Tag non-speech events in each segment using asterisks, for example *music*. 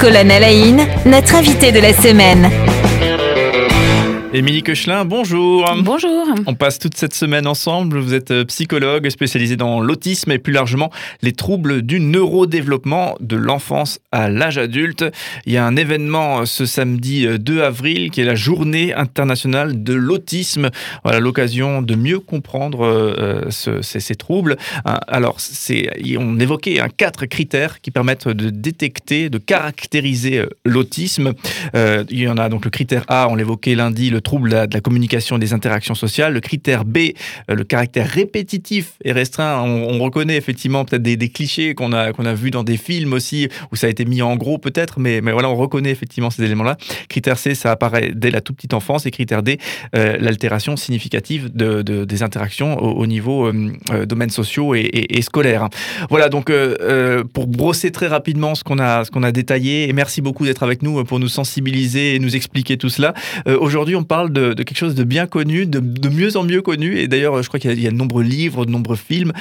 Colonne Alain, notre invité de la semaine. Émilie Kechelin, bonjour. Bonjour. On passe toute cette semaine ensemble. Vous êtes euh, psychologue spécialisé dans l'autisme et plus largement les troubles du neurodéveloppement de l'enfance à l'âge adulte. Il y a un événement euh, ce samedi 2 euh, avril qui est la journée internationale de l'autisme. Voilà l'occasion de mieux comprendre ces, troubles. Alors, on évoquait un quatre critères qui permettent de détecter, de caractériser l'autisme. il y en a donc le critère A, on l'évoquait lundi, le trouble de la communication et des interactions sociales. Le critère B, euh, le caractère répétitif et restreint. On, reconnaît effectivement peut-être des, clichés qu'on a, qu'on a vus dans des films aussi, où ça a été mis en gros peut-être, mais, mais voilà, on reconnaît effectivement ces éléments-là. Critère C, ça apparaît dès la toute petite enfance. Et critère D, euh, l'altération significative de, des interactions au, niveau euh, domaines sociaux et, et, scolaires. Voilà, donc pour brosser très rapidement ce qu'on a, ce a détaillé, et merci beaucoup d'être avec nous pour nous sensibiliser et nous expliquer tout cela. Aujourd'hui, on parle de, quelque chose de bien connu, de, mieux en mieux connu. Et d'ailleurs, je crois qu'il y, a de nombreux livres, de nombreux films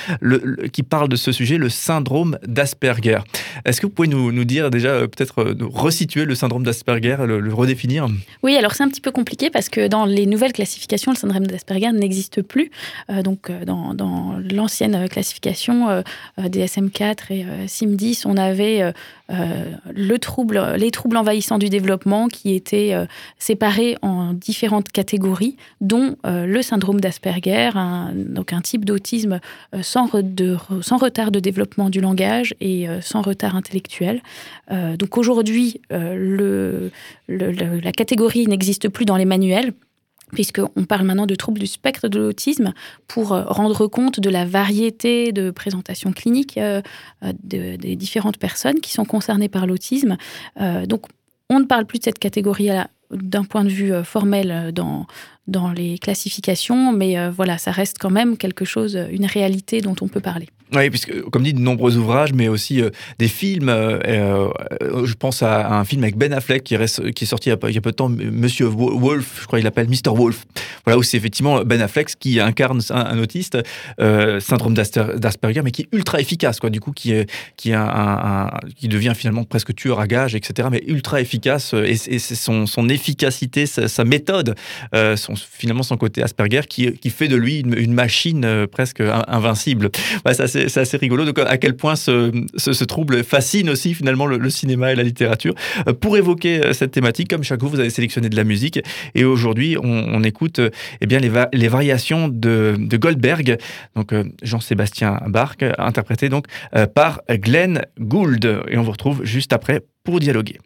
qui parlent de ce sujet, le syndrome d'Asperger. Est-ce que vous pouvez nous, dire déjà, euh, peut-être euh, resituer le syndrome d'Asperger, le, redéfinir? Oui, alors c'est un petit peu compliqué parce que dans les nouvelles classifications, le syndrome d'Asperger n'existe plus. Euh, donc, dans, l'ancienne classification DSM-4 et SIM-10, on avait le trouble, les troubles envahissants du développement qui étaient séparés en différents différentes catégories, dont euh, le syndrome d'Asperger, donc un type d'autisme euh, sans, retard de développement du langage et euh, sans retard intellectuel. donc aujourd'hui, le, la catégorie n'existe plus dans les manuels puisqu'on parle maintenant de troubles du spectre de l'autisme pour rendre compte de la variété de présentations cliniques des différentes personnes qui sont concernées par l'autisme. donc, on ne parle plus de cette catégorie-là d'un point de vue euh, formel euh, dans, dans les classifications, mais euh, voilà, ça reste quand même quelque chose, une réalité dont on peut parler. Oui, puisque, comme dit, de nombreux ouvrages, mais aussi euh, des films. Euh, euh, je pense à, un film avec Ben Affleck qui, est sorti il y, a, peu de temps, Monsieur Wolf, je crois qu'il l'appelle Mr. Wolf. Voilà, où c'est effectivement Ben Affleck qui incarne un, autiste, syndrome d'Asperger, mais qui est ultra efficace, quoi, du coup, qui, qui, devient finalement presque tueur à gage, etc., mais ultra efficace. Et, c'est son, efficacité, sa, méthode, son, finalement son côté Asperger, qui, fait de lui une, machine presque invincible. C'est assez rigolo. Donc, à quel point ce, trouble fascine aussi finalement le, cinéma et la littérature. Euh, pour évoquer euh, cette thématique, comme chaque jour, vous avez sélectionné de la musique. Et aujourd'hui, on, écoute eh bien, les, variations de, Goldberg, donc euh, Jean-Sébastien Bach, interprété donc par Glenn Gould. Et on vous retrouve juste après pour dialoguer.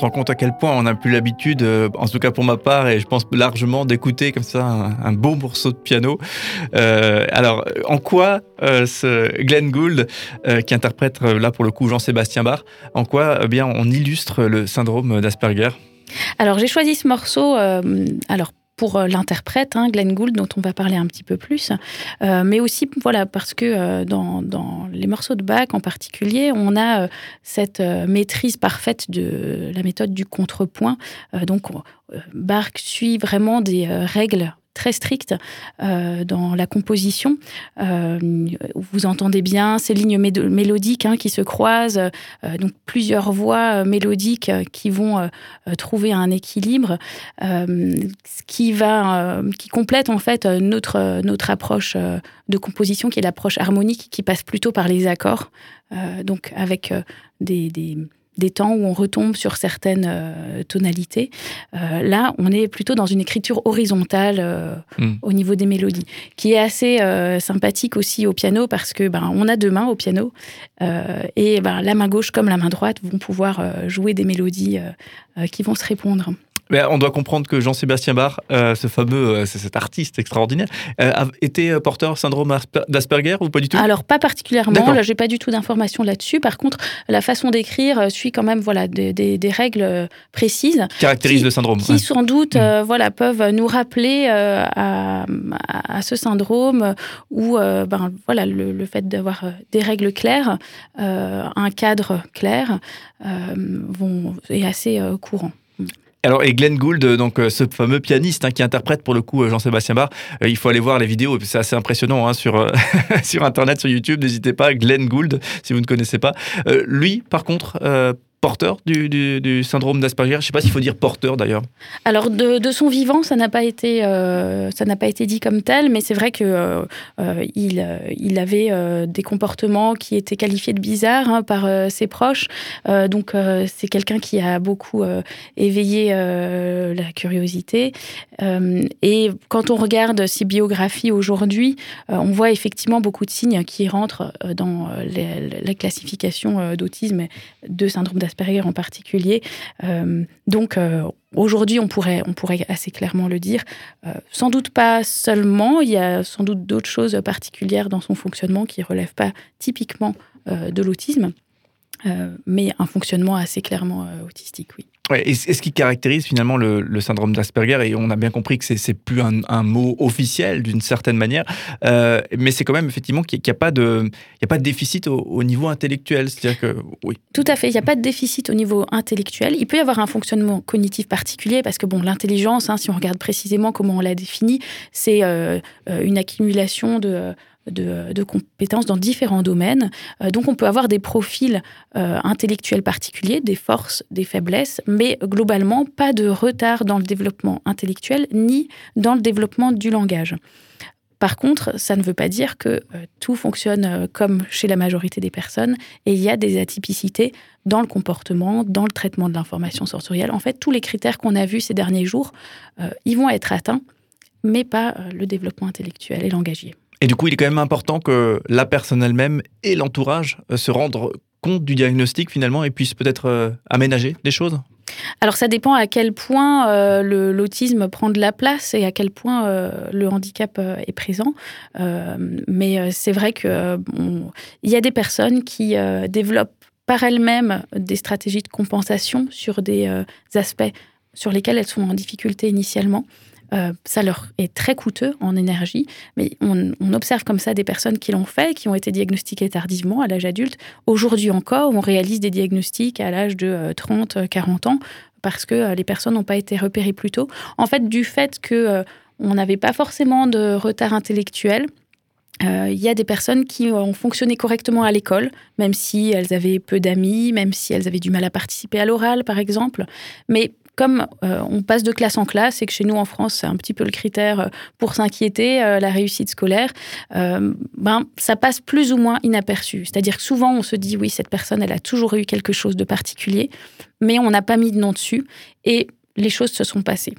Se rend compte à quel point on n'a plus l'habitude, euh, en tout cas pour ma part, et je pense largement d'écouter comme ça un, beau morceau de piano. Euh, alors, en quoi euh, ce Glenn Gould, qui interprète là pour le coup Jean-Sébastien Bach, en quoi bien on illustre le syndrome d'Asperger? Alors j'ai choisi ce morceau alors pour euh, l'interprète, hein, Glenn Gould, dont on va parler un petit peu plus, euh, mais aussi voilà parce que euh, dans, dans, les morceaux de Bach en particulier, on a cette maîtrise parfaite de la méthode du contrepoint. donc Bach suit vraiment des règles très strictes dans la composition. vous entendez bien ces lignes mélodiques hein, qui se croisent, donc plusieurs voix mélodiques qui vont trouver un équilibre, qui va, qui complète en fait notre notre approche de composition, qui est l'approche harmonique, qui passe plutôt par les accords, donc avec des des temps où on retombe sur certaines euh, tonalités. Euh, là, on est plutôt dans une écriture horizontale euh, hmm. au niveau des mélodies, qui est assez sympathique aussi au piano parce que ben, on a deux mains au piano et ben, la main gauche comme la main droite vont pouvoir jouer des mélodies qui vont se répondre on doit comprendre que Jean-Sébastien Bach, euh, ce fameux, euh, cet artiste extraordinaire, euh, a été porteur syndrome d'Asperger ou pas du tout? Alors pas particulièrement. Là, j'ai pas du tout d'informations là-dessus. Par contre, la façon d'écrire suit quand même voilà des, règles précises. Caractérise le syndrome. Qui sans doute mm. voilà peuvent nous rappeler à, ce syndrome ou ben voilà le, fait d'avoir des règles claires, un cadre clair, vont, est assez courant. Alors, et Glenn Gould, donc euh, ce fameux pianiste hein, qui interprète pour le coup euh, Jean-Sébastien Bach, euh, il faut aller voir les vidéos, c'est assez impressionnant hein, sur, *laughs* sur Internet, sur YouTube, n'hésitez pas, Glenn Gould, si vous ne connaissez pas. lui, par contre, porteur du, syndrome d'Asperger Je ne sais pas s'il faut dire porteur d'ailleurs. Alors de, son vivant, ça n'a pas été euh, ça n'a pas été dit comme tel, mais c'est vrai que euh, euh, il, il avait des comportements qui étaient qualifiés de bizarres hein, par ses proches. donc c'est quelqu'un qui a beaucoup éveillé la curiosité. et quand on regarde ses biographies aujourd'hui, on voit effectivement beaucoup de signes qui rentrent dans la classification d'autisme de syndrome d'Asperger en particulier. Euh, donc euh, aujourd'hui, on pourrait, assez clairement le dire. Euh, sans doute pas seulement, il y a sans doute d'autres choses particulières dans son fonctionnement qui ne relèvent pas typiquement de l'autisme, mais un fonctionnement assez clairement autistique, oui. Et, ce qui caractérise finalement le, syndrome d'Asperger, et on a bien compris que c'est plus un, mot officiel d'une certaine manière, euh, mais c'est quand même effectivement qu'il n'y a, pas de, a pas de déficit au, niveau intellectuel. C'est-à-dire que oui. Tout à fait, il n'y a pas de déficit au niveau intellectuel. Il peut y avoir un fonctionnement cognitif particulier parce que bon, l'intelligence, hein, si on regarde précisément comment on l'a définit, c'est euh, euh, une accumulation de de, compétences dans différents domaines. Euh, donc on peut avoir des profils euh, intellectuels particuliers, des forces, des faiblesses, mais globalement pas de retard dans le développement intellectuel ni dans le développement du langage. Par contre, ça ne veut pas dire que euh, tout fonctionne comme chez la majorité des personnes et il y a des atypicités dans le comportement, dans le traitement de l'information sensorielle. En fait, tous les critères qu'on a vus ces derniers jours, ils vont être atteints, mais pas le développement intellectuel et langagier. Et du coup, il est quand même important que la personne elle-même et l'entourage euh, se rendent compte du diagnostic finalement et puissent peut-être euh, aménager des choses alors ça dépend à quel point euh, l'autisme prend de la place et à quel point le handicap est présent. mais c'est vrai qu'il y a des personnes qui développent par elles-mêmes des stratégies de compensation sur des aspects sur lesquels elles sont en difficulté initialement. Euh, ça leur est très coûteux en énergie, mais on, observe comme ça des personnes qui l'ont fait, qui ont été diagnostiquées tardivement à l'âge adulte. Aujourd'hui encore, on réalise des diagnostics à l'âge de 30, euh, 40 ans parce que euh, les personnes n'ont pas été repérées plus tôt. En fait, du fait que on n'avait pas forcément de retard intellectuel, il y a des personnes qui ont fonctionné correctement à l'école, même si elles avaient peu d'amis, même si elles avaient du mal à participer à l'oral, par exemple. Mais comme euh, on passe de classe en classe et que chez nous en France, c'est un petit peu le critère euh, pour s'inquiéter, euh, la réussite scolaire, ben, ça passe plus ou moins inaperçu. C'est-à-dire que souvent, on se dit, oui, cette personne, elle a toujours eu quelque chose de particulier, mais on n'a pas mis de nom dessus et les choses se sont passées.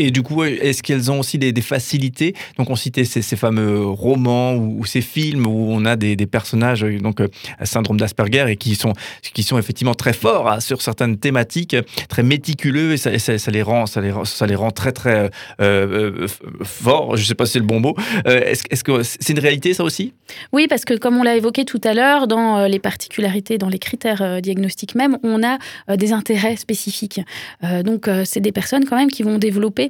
Et du coup, est-ce qu'elles ont aussi des, facilités? Donc, on citait ces, fameux romans ou, ces films où on a des, personnages donc euh, syndrome d'Asperger et qui sont qui sont effectivement très forts hein, sur certaines thématiques, très méticuleux et ça, les rend ça les, ça les rend très très euh, euh, forts. Je ne sais pas si c'est le bon mot. est-ce, que c'est une réalité ça aussi? Oui, parce que comme on l'a évoqué tout à l'heure, dans les particularités, dans les critères diagnostiques même, on a des intérêts spécifiques. donc, c'est des personnes quand même qui vont développer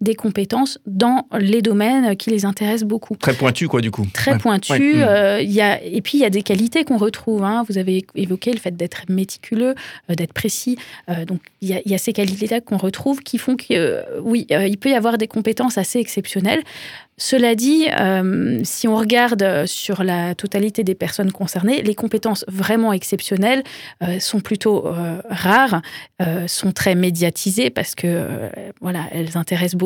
des compétences dans les domaines qui les intéressent beaucoup. Très pointu, quoi, du coup. Très pointu. Euh, y a, et puis, il y a des qualités qu'on retrouve. Hein. Vous avez évoqué le fait d'être méticuleux, euh, d'être précis. Euh, donc, il y, y, a ces qualités-là qu'on retrouve qui font que, oui, il peut y avoir des compétences assez exceptionnelles. Cela dit, si on regarde sur la totalité des personnes concernées, les compétences vraiment exceptionnelles sont plutôt rares, sont très médiatisées parce que voilà, elles intéressent beaucoup.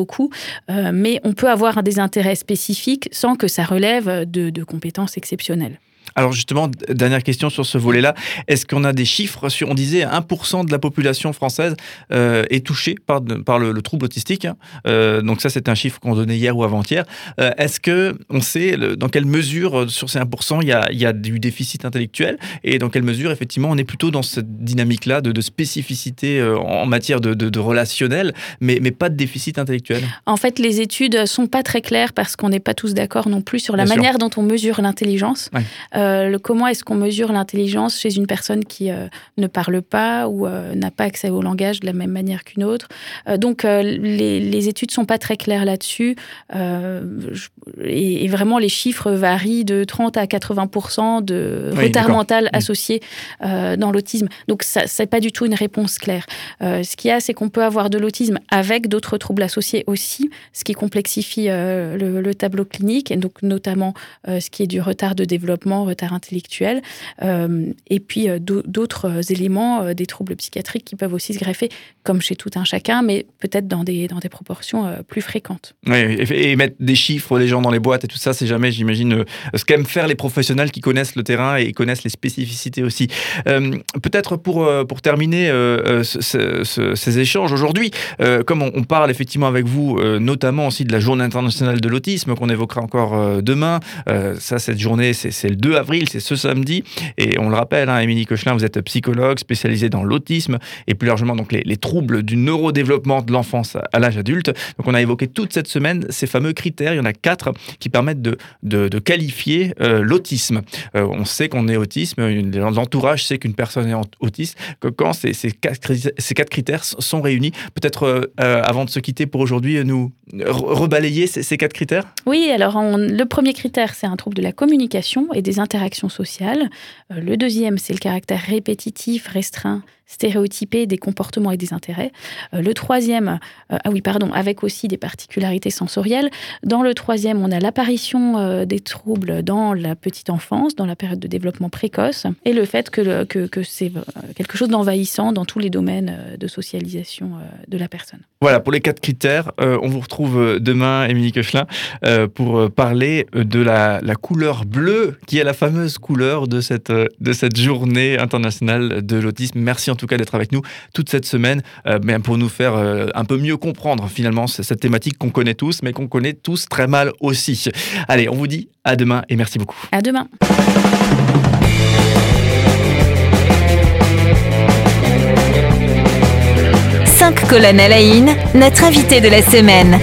Mais on peut avoir des intérêts spécifiques sans que ça relève de compétences exceptionnelles. Alors justement, dernière question sur ce volet-là. Est-ce qu'on a des chiffres sur, on disait 1% de la population française euh, est touchée par, par le, trouble autistique. Hein. Euh, donc ça, c'est un chiffre qu'on donnait hier ou avant-hier. Euh, est-ce que on sait dans quelle mesure sur ces 1% il y a, il y a du déficit intellectuel? Et dans quelle mesure effectivement on est plutôt dans cette dynamique-là de, spécificité en matière de, relationnel, mais, mais pas de déficit intellectuel? En fait, les études sont pas très claires parce qu'on n'est pas tous d'accord non plus sur la manière dont on mesure l'intelligence. Euh, comment est-ce qu'on mesure l'intelligence chez une personne qui euh, ne parle pas ou euh, n'a pas accès au langage de la même manière qu'une autre. donc les, études sont pas très claires là-dessus et, vraiment les chiffres varient de 30 à 80% de retard mental mm. associé dans l'autisme. Donc ça c'est pas du tout une réponse claire. ce qu'il y a c'est qu'on peut avoir de l'autisme avec d'autres troubles associés aussi, ce qui complexifie le, le, tableau clinique et donc notamment ce qui est du retard de développement retard intellectuel, euh, et puis euh, d'autres euh, éléments des troubles psychiatriques qui peuvent aussi se greffer, comme chez tout un chacun, mais peut-être dans des, dans des proportions plus fréquentes. Et, mettre des chiffres, les gens dans les boîtes et tout ça, c'est jamais, j'imagine, ce qu'aiment faire les professionnels qui connaissent le terrain et connaissent les spécificités aussi. Peut-être pour, pour terminer ces échanges aujourd'hui, comme on, parle effectivement avec vous, notamment aussi de la journée internationale de l'autisme qu'on évoquera encore demain, ça, cette journée, c'est le 2 avril, c'est ce samedi. Et on le rappelle, hein, Émilie Cochelin, vous êtes psychologue spécialisée dans l'autisme et plus largement donc les, troubles du neurodéveloppement de l'enfance à l'âge adulte. Donc on a évoqué toute cette semaine ces fameux critères. Il y en a quatre qui permettent de, qualifier euh, l'autisme. Euh, on sait qu'on est autisme, l'entourage sait qu'une personne est autiste. Que quand ces, ces, quatre, ces quatre critères sont réunis, peut-être euh, avant de se quitter pour aujourd'hui, nous rebalayer ces, quatre critères? Oui, alors le premier critère, c'est un trouble de la communication et des interactions sociales. Euh, le deuxième, c'est le caractère répétitif, restreint stéréotypés des comportements et des intérêts. Euh, le troisième, euh, ah oui, pardon, avec aussi des particularités sensorielles. Dans le troisième, on a l'apparition euh, des troubles dans la petite enfance, dans la période de développement précoce, et le fait que, que, c'est quelque chose d'envahissant dans tous les domaines de socialisation de la personne. Voilà, pour les quatre critères, on vous retrouve demain, Émilie Kechelin, pour parler de la, la, couleur bleue, qui est la fameuse couleur de cette, de cette journée internationale de l'autisme. Merci en tout cas d'être avec nous toute cette semaine euh, pour nous faire euh, un peu mieux comprendre finalement cette thématique qu'on connaît tous, mais qu'on connaît tous très mal aussi. Allez, on vous dit à demain et merci beaucoup. À demain. Cinq colonnes à la notre invité de la semaine.